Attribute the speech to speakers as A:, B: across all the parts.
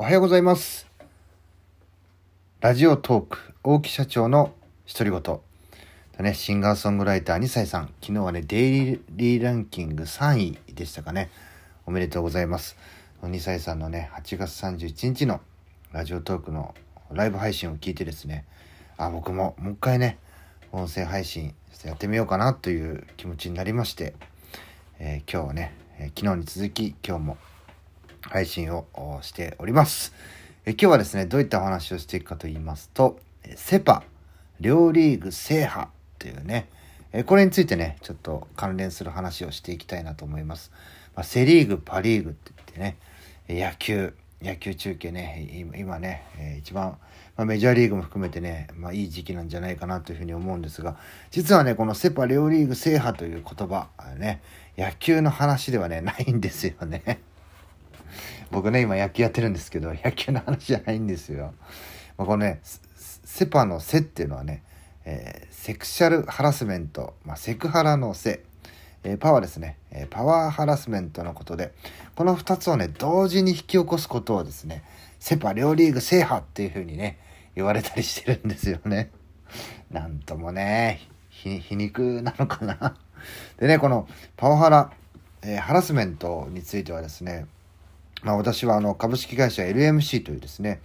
A: おはようございます。ラジオトーク大木社長の独り言。だねシンガーソングライター2歳さん。昨日はねデイリーランキング3位でしたかね。おめでとうございます。2歳さんのね8月31日のラジオトークのライブ配信を聞いてですね。あ僕ももう一回ね音声配信やってみようかなという気持ちになりまして、えー、今日はね、えー、昨日に続き今日も配信をしております。え今日はですね、どういったお話をしていくかと言いますと、セパ、両リーグ制覇というね、えこれについてね、ちょっと関連する話をしていきたいなと思います。まあ、セリーグ、パリーグって言ってね、野球、野球中継ね、今ね、え一番、まあ、メジャーリーグも含めてね、まあ、いい時期なんじゃないかなというふうに思うんですが、実はね、このセパ両リーグ制覇という言葉、ね、野球の話ではね、ないんですよね。僕ね、今野球やってるんですけど、野球の話じゃないんですよ。まあ、このね、セパのセっていうのはね、えー、セクシャルハラスメント、まあ、セクハラのセ、えー、パワーですね、えー、パワーハラスメントのことで、この2つをね、同時に引き起こすことをですね、セパ両リーグ制覇っていうふうにね、言われたりしてるんですよね。なんともね、皮肉なのかな。でね、このパワハラ、えー、ハラスメントについてはですね、まあ、私はあの株式会社 LMC というですね、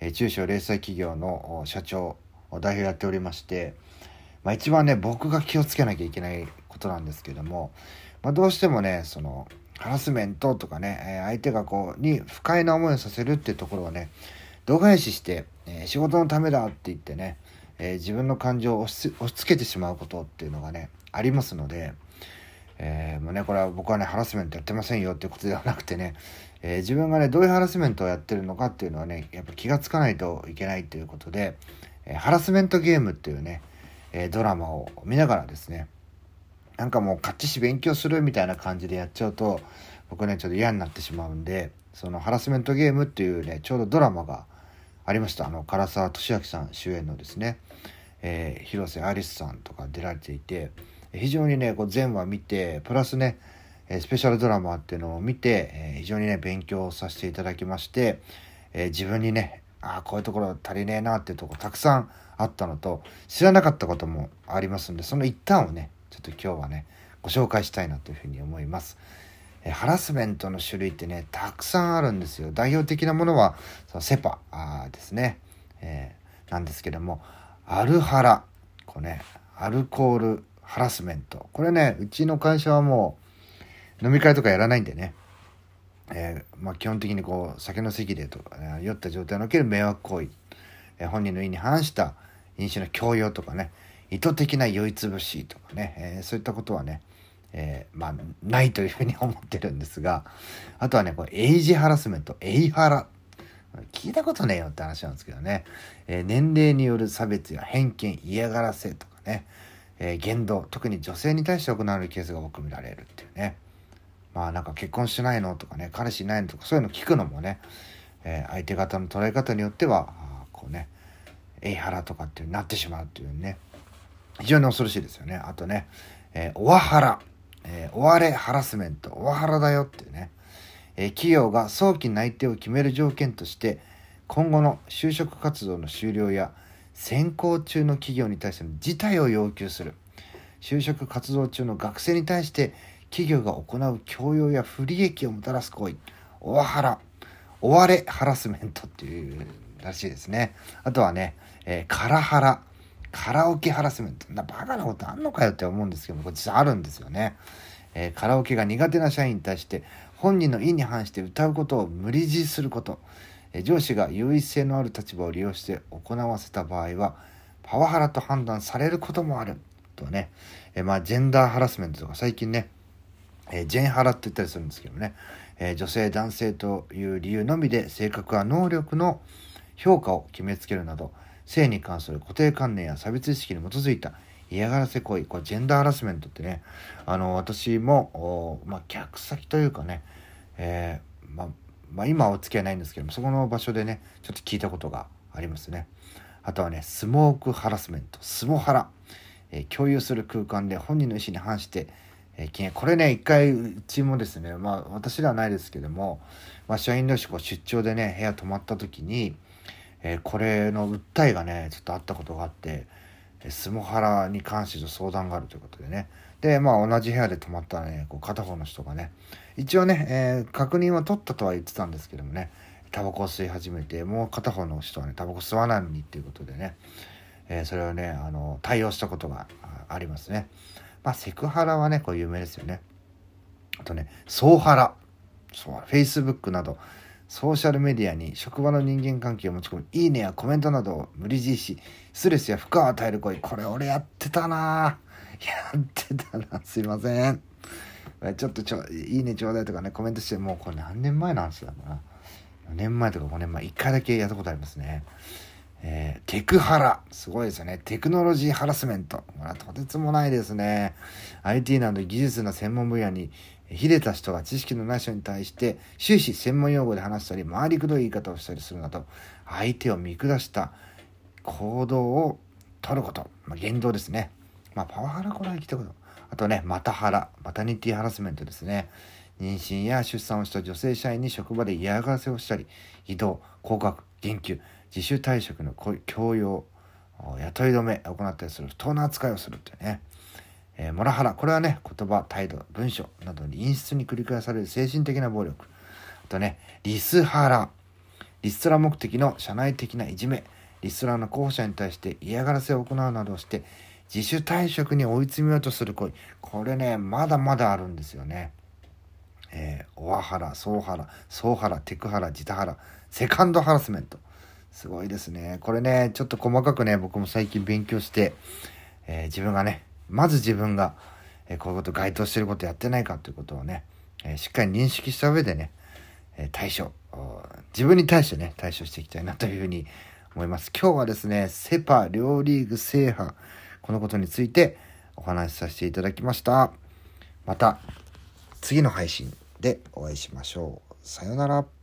A: え中小零細企業の社長、代表やっておりまして、まあ、一番ね、僕が気をつけなきゃいけないことなんですけども、まあ、どうしてもね、その、ハラスメントとかね、相手がこう、に不快な思いをさせるっていうところをね、度外視して、え仕事のためだって言ってね、え自分の感情を押し押し付けてしまうことっていうのがね、ありますので、えー、もうね、これは僕はね、ハラスメントやってませんよっていうことではなくてね、えー、自分がね、どういうハラスメントをやってるのかっていうのはね、やっぱ気がつかないといけないということで、えー、ハラスメントゲームっていうね、えドラマを見ながらですね、なんかもう、かっちし勉強するみたいな感じでやっちゃうと、僕ね、ちょっと嫌になってしまうんで、そのハラスメントゲームっていうね、ちょうどドラマがありました。あの、唐沢俊明さん主演のですね、え広瀬アリスさんとか出られていて、非常にね、こう全話見て、プラスね、えスペシャルドラマっていうのを見て、え非常にね、勉強させていただきまして、え自分にね、ああ、こういうところ足りねえなっていうとこたくさんあったのと、知らなかったこともありますんで、その一端をね、ちょっと今日はね、ご紹介したいなというふうに思います。えハラスメントの種類ってね、たくさんあるんですよ。代表的なものは、そのセパですね、えー、なんですけども、アルハラ、こうね、アルコールハラスメント。これね、うちの会社はもう飲み会とかやらないんでね、えー、まあ、基本的にこう酒の席でとか、ね、酔った状態における迷惑行為、えー、本人の意に反した飲酒の強要とかね、意図的な酔いつぶしとかね、えー、そういったことはね、えまあ、ないというふうに思ってるんですが、あとはね、これ、エイジハラスメント、エイハラ。聞いたことねえよって話なんですけどね、え年齢による差別や偏見、嫌がらせとかね、えー、言動特に女性に対して行われるケースが多く見られるっていうね。まあなんか結婚しないの？とかね彼氏いないの？とかそういうの聞くのもね、えー、相手方の捉え方によってはこうねエイハラとかってなってしまうっていうね非常に恐ろしいですよね。あとね、えー、オワハラ、えー、追われハラスメントオワハラだよっていうね、えー、企業が早期内定を決める条件として今後の就職活動の終了や先行中の企業に対しての辞退を要求する就職活動中の学生に対して企業が行う強要や不利益をもたらす行為オワハラ追われハラスメントっていうらしいですね。あとはね、えー、カラハラカラオケハラスメント。なバカなことあんのかよって思うんですけどこれ実はあるんですよね、えー、カラオケが苦手な社員に対して本人の意に反して歌うことを無理強いすること。え上司が優位性のある立場を利用して行わせた場合はパワハラと判断されることもある。とね、えまあ、ジェンダーハラスメントとか最近ね、えジェンハラって言ったりするんですけどね、え女性男性という理由のみで性格や能力の評価を決めつけるなど性に関する固定観念や差別意識に基づいた嫌がらせ行為これジェンダーハラスメントってねあの私も、まあ、客先というかね、えー、ままあ、今はお付き合いないんですけどもそこの場所でねちょっと聞いたことがありますね。あとはねスモークハラスメントスモハラ、えー、共有する空間で本人の意思に反して、えー、これね、一回うちもですね、まあ私ではないですけども、まあ社員同士こう出張でね、部屋泊まった時に、えー、これの訴えがね、ちょっとあったことがあって、スモハラに関しての相談があるということでね。で、まあ同じ部屋で泊まったらね、こう片方の人がね、一応ね、えー、確認は取ったとは言ってたんですけどもね、タバコを吸い始めて、もう片方の人はね、タバコ吸わないのにっていうことでね、えー、それをね、あの、対応したことがありますね。まあ、セクハラはね、こう有名ですよね。あとね、ソーハラ。そう、Facebook など、ソーシャルメディアに職場の人間関係を持ち込み、いいねやコメントなどを無理強いし、ストレスや負荷を与える行為。これ俺やってたなやってたなすいません。ちょっとちょ、いいねちょうだいとかね、コメントして、もうこれ何年前の話だろうな。4年前とか5年前、1回だけやったことありますね。えー、テクハラ。すごいですよね。テクノロジーハラスメント。これはとてつもないですね。IT など技術の専門分野に秀でた人が知識のない人に対して終始専門用語で話したり、回りくどい言い方をしたりするなど、相手を見下した行動を取ること。まあ、言動ですね。まあ、パワハラこれは聞いたこと。あとね、マタハラ。マタニティハラスメントですね。妊娠や出産をした女性社員に職場で嫌がらせをしたり、移動、降格、減給、自主退職の強要、雇い止め行ったりする不当な扱いをするってね。えー、モラハラ。これはね、言葉、態度、文章などに陰湿に繰り返される精神的な暴力。あとね、リスハラ。リストラ目的の社内的ないじめ。リストラの候補者に対して嫌がらせを行うなどして、自主退職に追い詰めようとする行為。これね、まだまだあるんですよね。えー、オワハラ、ソーハラ、ソーハラ、テクハラ、ジタハラ、セカンドハラスメント。すごいですね。これね、ちょっと細かくね、僕も最近勉強して、えー、自分がね、まず自分が、えー、こういうこと該当してることやってないかということをね、えー、しっかり認識した上でね、え対処、自分に対してね、対処していきたいなというふうに思います。今日はですね、セパ両リーグ制覇、このことについてお話しさせていただきました。また次の配信でお会いしましょう。さようなら。